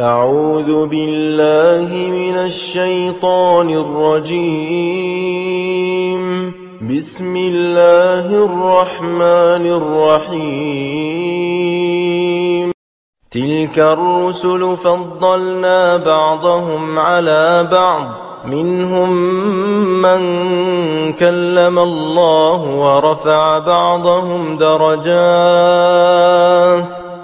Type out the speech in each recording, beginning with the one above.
أعوذ بالله من الشيطان الرجيم. بسم الله الرحمن الرحيم. تلك الرسل فضلنا بعضهم على بعض. منهم من كلم الله ورفع بعضهم درجات.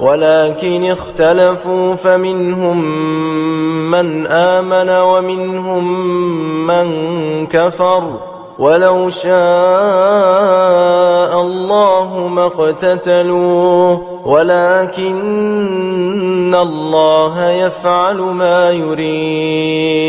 ولكن اختلفوا فمنهم من آمن ومنهم من كفر ولو شاء الله ما اقتتلوا ولكن الله يفعل ما يريد.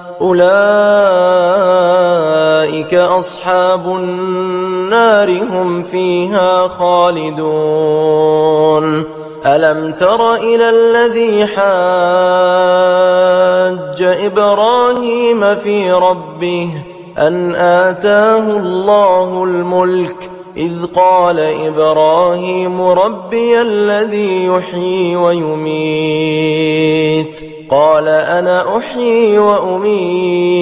أولئك أصحاب النار هم فيها خالدون. ألم تر إلى الذي حاج إبراهيم في ربه أن آتاه الله الملك إذ قال إبراهيم ربي الذي يحيي ويميت. قال أنا أحيي وأميت.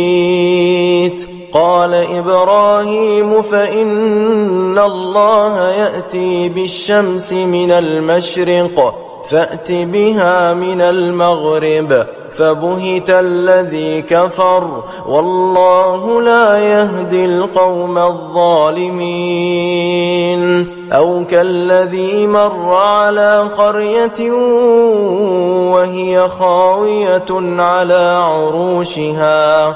قال إبراهيم فإن الله يأتي بالشمس من المشرق فأت بها من المغرب فبهت الذي كفر والله لا يهدي القوم الظالمين أو كالذي مر على قرية وهي خاوية على عروشها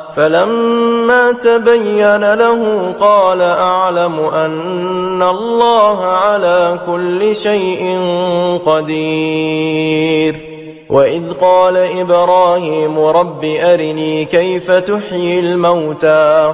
فلما تبين له قال أعلم أن الله على كل شيء قدير. وإذ قال إبراهيم رب أرني كيف تحيي الموتى.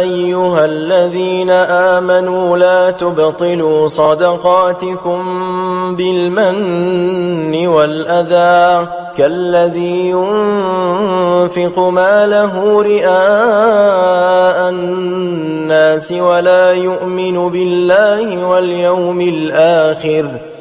أيها الذين آمنوا لا تبطلوا صدقاتكم بالمن والأذى كالذي ينفق ماله رئاء الناس ولا يؤمن بالله واليوم الآخر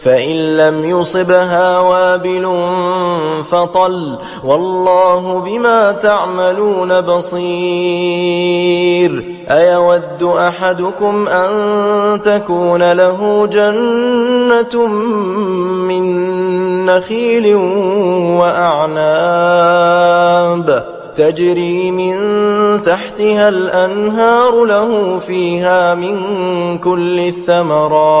فإن لم يصبها وابل فطل والله بما تعملون بصير أيود أحدكم أن تكون له جنة من نخيل وأعناب تجري من تحتها الأنهار له فيها من كل الثمرات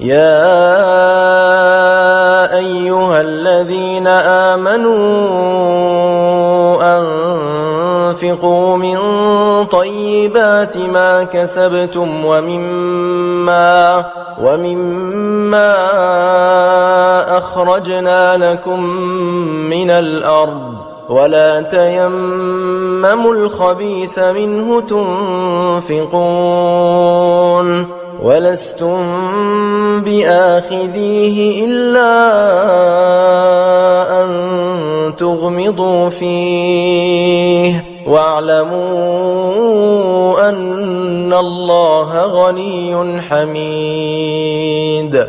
يا أيها الذين آمنوا أنفقوا من طيبات ما كسبتم ومما ومما أخرجنا لكم من الأرض ولا تيمموا الخبيث منه تنفقون ولستم بآخذيه إلا أن تغمضوا فيه. واعلموا أن الله غني حميد.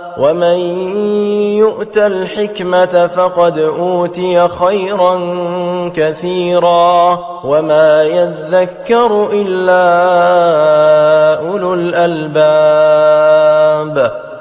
ومن يؤت الحكمة فقد أوتي خيرا كثيرا وما يذكر إلا أولو الألباب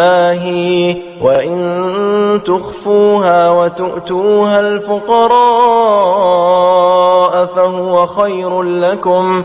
ما هي وإن تخفوها وتؤتوها الفقراء فهو خير لكم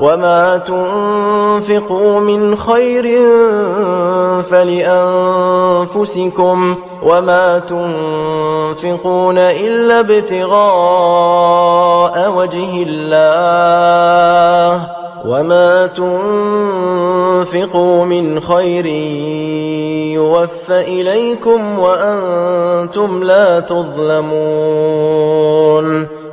وما تنفقوا من خير فلأنفسكم وما تنفقون إلا ابتغاء وجه الله وما تنفقوا من خير يوفى إليكم وأنتم لا تظلمون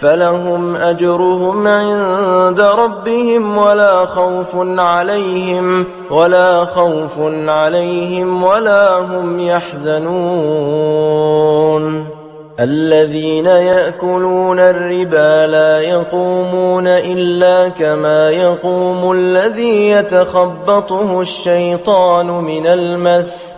فلهم أجرهم عند ربهم ولا خوف عليهم ولا خوف عليهم ولا هم يحزنون. الذين يأكلون الربا لا يقومون إلا كما يقوم الذي يتخبطه الشيطان من المس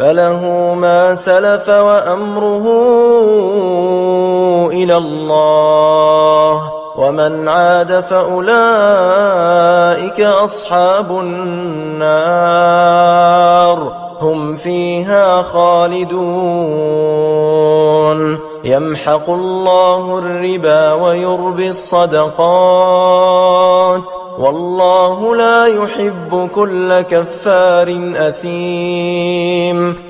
فله ما سلف وأمره إلى الله ومن عاد فأولئك أصحاب النار هم فيها خالدون يمحق الله الربا ويربي الصدقات والله لا يحب كل كفار أثيم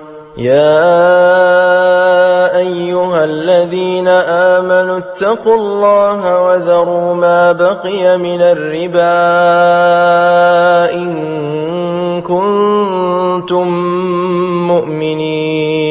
يا أيها الذين آمنوا اتقوا الله وذروا ما بقي من الربا إن كنتم مؤمنين.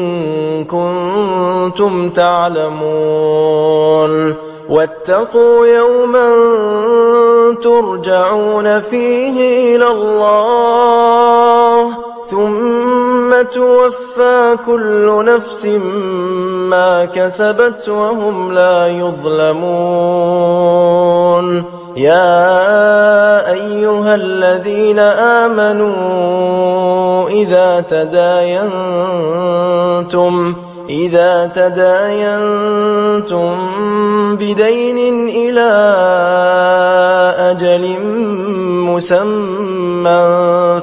كنتم تعلمون. واتقوا يوما ترجعون فيه إلى الله ثم توفى كل نفس ما كسبت وهم لا يظلمون. يا أيها الذين آمنوا إذا تداينتم إذا تداينتم بدين إلى أجل مسمى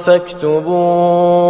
فاكتبوه.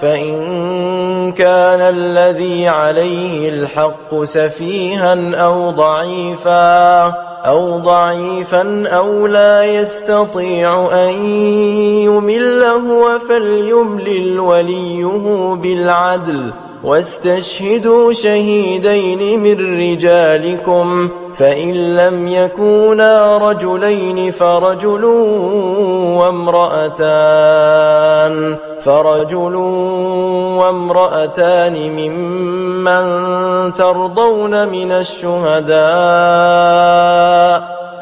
فإن كان الذي عليه الحق سفيها أو ضعيفا أو ضعيفا أو لا يستطيع أن يمل هو فليملل وليه بالعدل واستشهدوا شهيدين من رجالكم فإن لم يكونا رجلين فرجل وامرأتان فرجل وامرأتان ممن ترضون من الشهداء.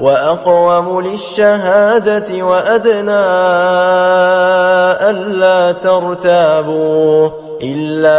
وأقوم للشهادة وأدنى ألا ترتابوا إلا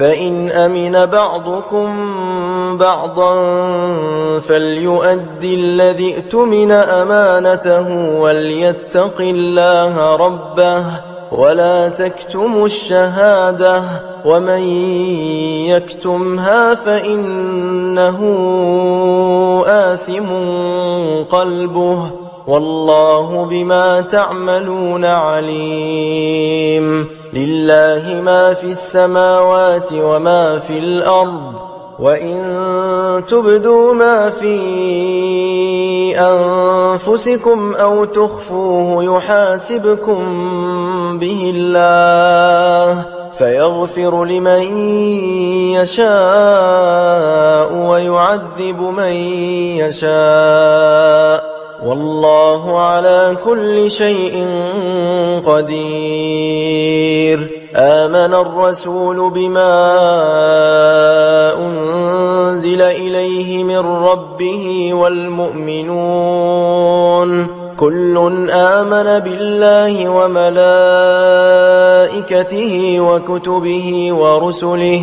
فإن أمن بعضكم بعضا فليؤدي الذي ائتمن أمانته وليتق الله ربه ولا تكتموا الشهادة ومن يكتمها فإنه آثم قلبه والله بما تعملون عليم. لله ما في السماوات وما في الأرض وإن تبدوا ما في أنفسكم أو تخفوه يحاسبكم به الله. فيغفر لمن يشاء ويعذب من يشاء. والله على كل شيء قدير. آمن الرسول بما أنزل إليه من ربه والمؤمنون. كل آمن بالله وملائكته وكتبه ورسله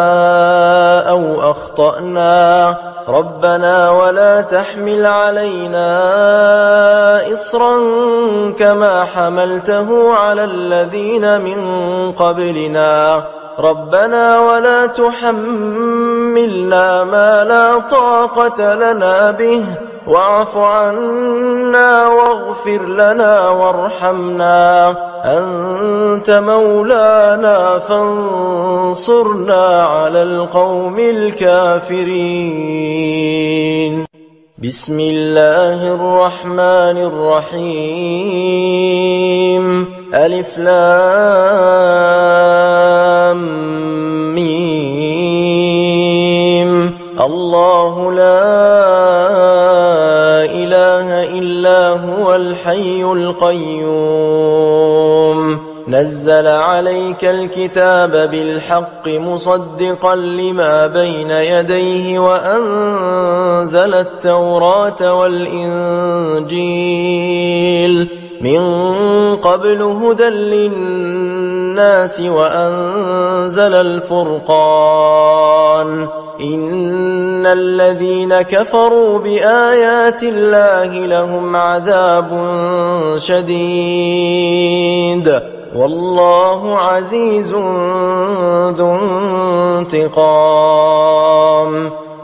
أو أخطأنا ربنا ولا تحمل علينا إصرا كما حملته على الذين من قبلنا ربنا ولا تحملنا ما لا طاقة لنا به واعف عنا واغفر لنا وارحمنا. أنت مولانا فانصرنا على القوم الكافرين. بسم الله الرحمن الرحيم. ألف لام ميم. الله لا الحي القيوم. نزل عليك الكتاب بالحق مصدقا لما بين يديه وأنزل التوراة والإنجيل. من قبل هدى للناس وأنزل الفرقان. إن الذين كفروا بآيات الله لهم عذاب شديد. والله عزيز ذو انتقام.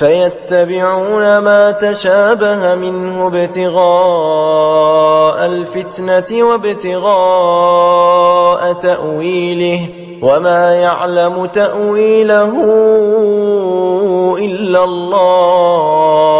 فيتبعون ما تشابه منه ابتغاء الفتنة وابتغاء تأويله وما يعلم تأويله إلا الله.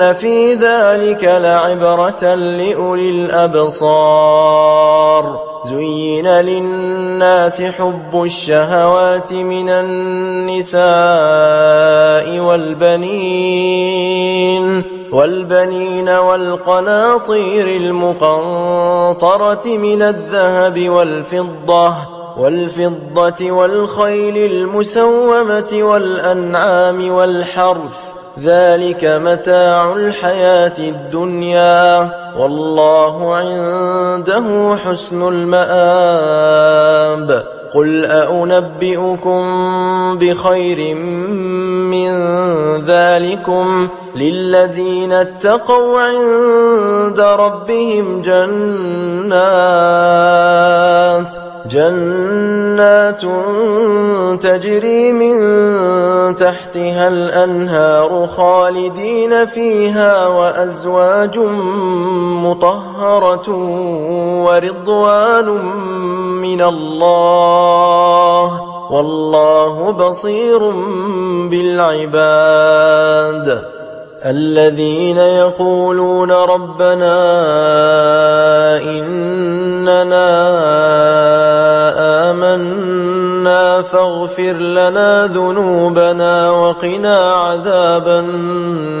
في ذلك لعبرة لأولي الأبصار زين للناس حب الشهوات من النساء والبنين والبنين والقناطير المقنطرة من الذهب والفضة والفضة والخيل المسومة والأنعام والحرث ذلك متاع الحياة الدنيا والله عنده حسن المآب. قل أنبئكم بخير من ذلكم للذين اتقوا عند ربهم جنات جنات تجري من تحتها الأنهار خالدين فيها وأزواج مطهرة ورضوان من الله والله بصير بالعباد. الذين يقولون ربنا إننا آمنا فاغفر لنا ذنوبنا وقنا عذاب النار.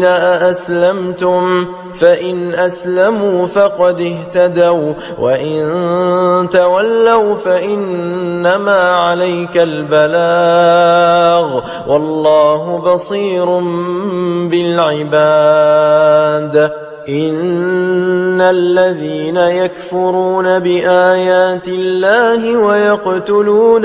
والأميين أأسلمتم فإن أسلموا فقد اهتدوا وإن تولوا فإنما عليك البلاغ. والله بصير بالعباد. إن الذين يكفرون بآيات الله ويقتلون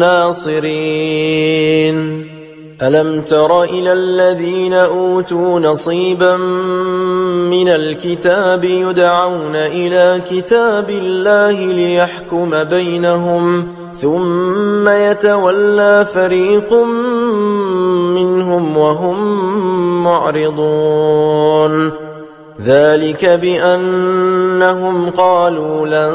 ناصرين ألم تر إلى الذين أوتوا نصيبا من الكتاب يدعون إلى كتاب الله ليحكم بينهم ثم يتولى فريق منهم وهم معرضون. ذلك بأنهم قالوا لن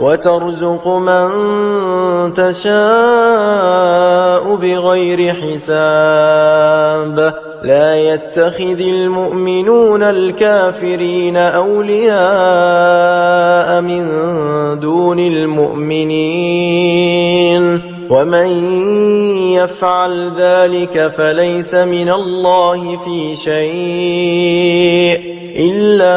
وترزق من تشاء بغير حساب. لا يتخذ المؤمنون الكافرين أولياء من دون المؤمنين. ومن يفعل ذلك فليس من الله في شيء إلا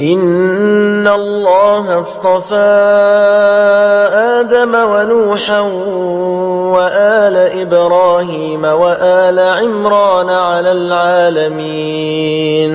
إن الله اصطفى آدم ونوحا وآل إبراهيم وآل عمران على العالمين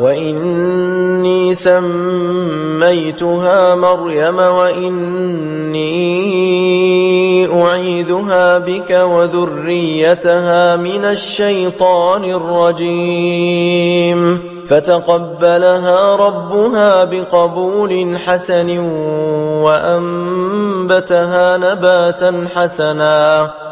وإني سميتها مريم وإني أعيذها بك وذريتها من الشيطان الرجيم فتقبلها ربها بقبول حسن وأنبتها نباتا حسنا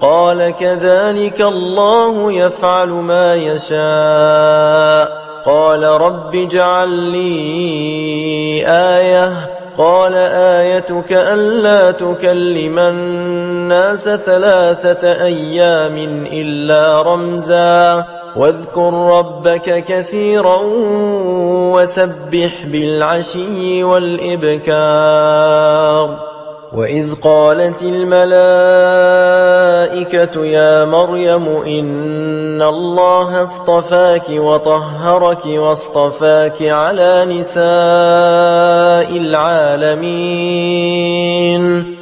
قال كذلك الله يفعل ما يشاء. قال رب اجعل لي آية. قال آيتك ألا تكلم الناس ثلاثة أيام إلا رمزا. واذكر ربك كثيرا وسبح بالعشي والإبكار. وإذ قالت الملائكة يا مريم إن الله اصطفاك وطهرك واصطفاك على نساء العالمين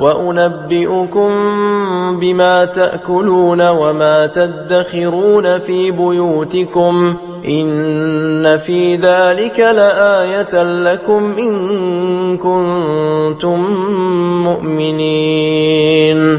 وأنبئكم بما تأكلون وما تدخرون في بيوتكم إن في ذلك لآية لكم إن كنتم مؤمنين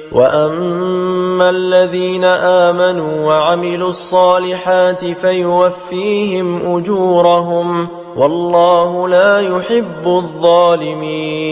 وأما الذين آمنوا وعملوا الصالحات فيوفيهم أجورهم والله لا يحب الظالمين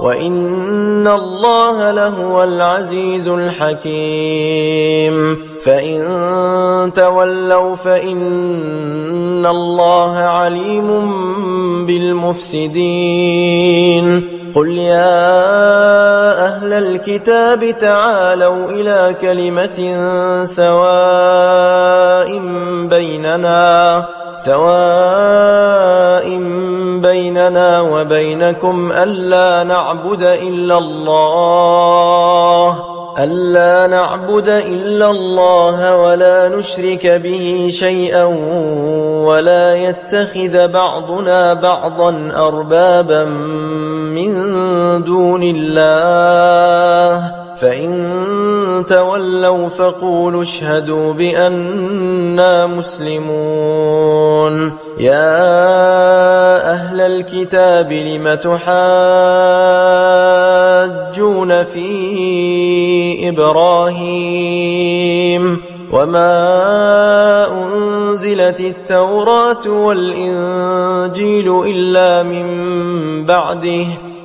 وإن الله لهو العزيز الحكيم فإن تولوا فإن الله عليم بالمفسدين قل يا أهل الكتاب تعالوا إلى كلمة سواء بيننا سواء بيننا وبينكم ألا نعبد إلا الله ألا نعبد إلا الله ولا نشرك به شيئا ولا يتخذ بعضنا بعضا أربابا من دون الله فإن تولوا فقولوا اشهدوا بأننا مسلمون. يا أهل الكتاب لم تحاجون في إبراهيم وما أنزلت التوراة والإنجيل إلا من بعده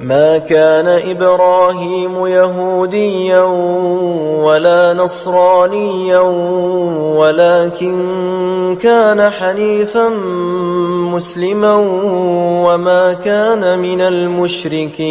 ما كان إبراهيم يهوديا ولا نصرانيا ولكن كان حنيفا مسلما وما كان من المشركين.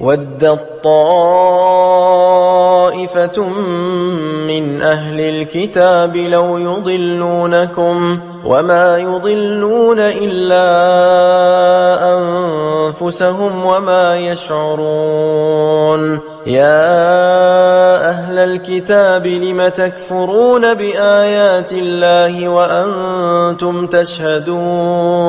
ودت طائفة من أهل الكتاب لو يضلونكم وما يضلون إلا أنفسهم وما يشعرون يا أهل الكتاب لم تكفرون بآيات الله وأنتم تشهدون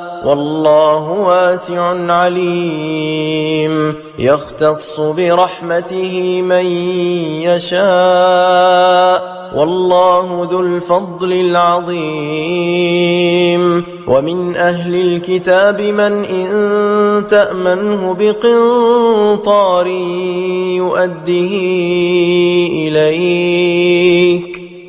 والله واسع عليم. يختص برحمته من يشاء. والله ذو الفضل العظيم. ومن أهل الكتاب من إن تأمنه بقنطار يؤده إليك.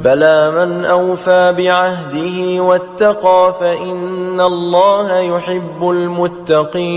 بلى من أوفى بعهده واتقى فإن الله يحب المتقين.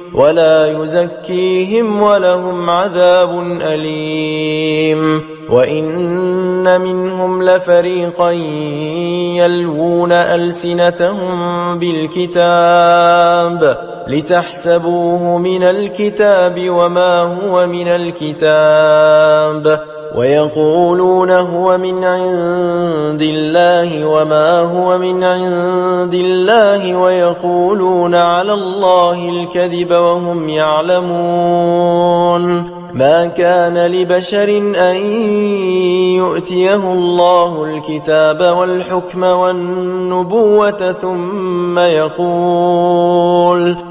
ولا يزكيهم ولهم عذاب أليم. وإن منهم لفريقا يلوون ألسنتهم بالكتاب لتحسبوه من الكتاب وما هو من الكتاب. ويقولون هو من عند الله وما هو من عند الله ويقولون على الله الكذب وهم يعلمون. ما كان لبشر أن يؤتيه الله الكتاب والحكم والنبوة ثم يقول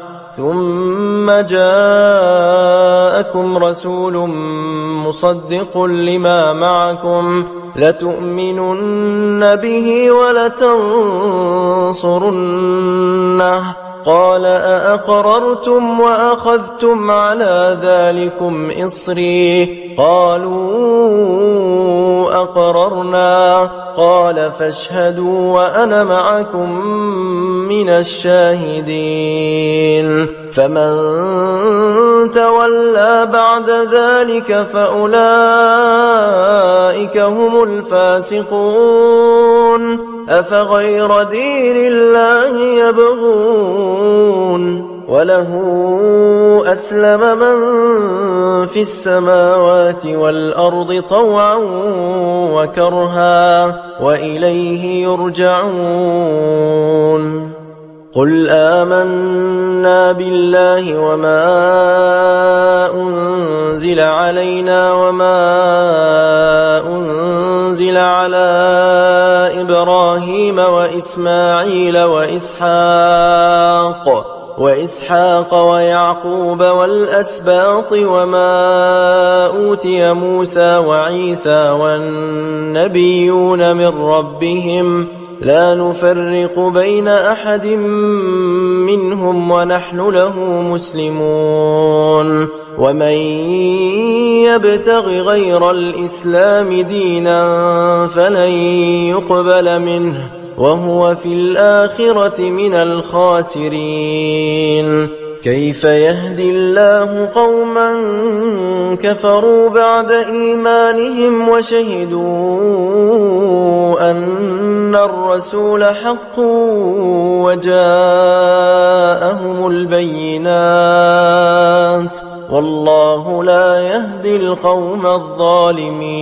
ثم جاءكم رسول مصدق لما معكم لتؤمنن به ولتنصرنه. قال أأقررتم وأخذتم على ذلكم إصري؟ قالوا أقررنا. قال فاشهدوا وأنا معكم من الشاهدين. فمن تولى بعد ذلك فأولئك هم الفاسقون. أفغير دين الله يبغون. وله أسلم من في السماوات والأرض طوعا وكرها وإليه يرجعون. قل آمنا بالله وما أنزل علينا وما أنزل على إبراهيم وإسماعيل وإسحاق وإسحاق ويعقوب والأسباط وما أوتي موسى وعيسى والنبيون من ربهم لا نفرق بين أحد منهم ونحن له مسلمون ومن يبتغ غير الإسلام دينا فلن يقبل منه وهو في الآخرة من الخاسرين. كيف يهدي الله قوما كفروا بعد إيمانهم وشهدوا أن الرسول حق وجاءهم البينات؟ والله لا يهدي القوم الظالمين.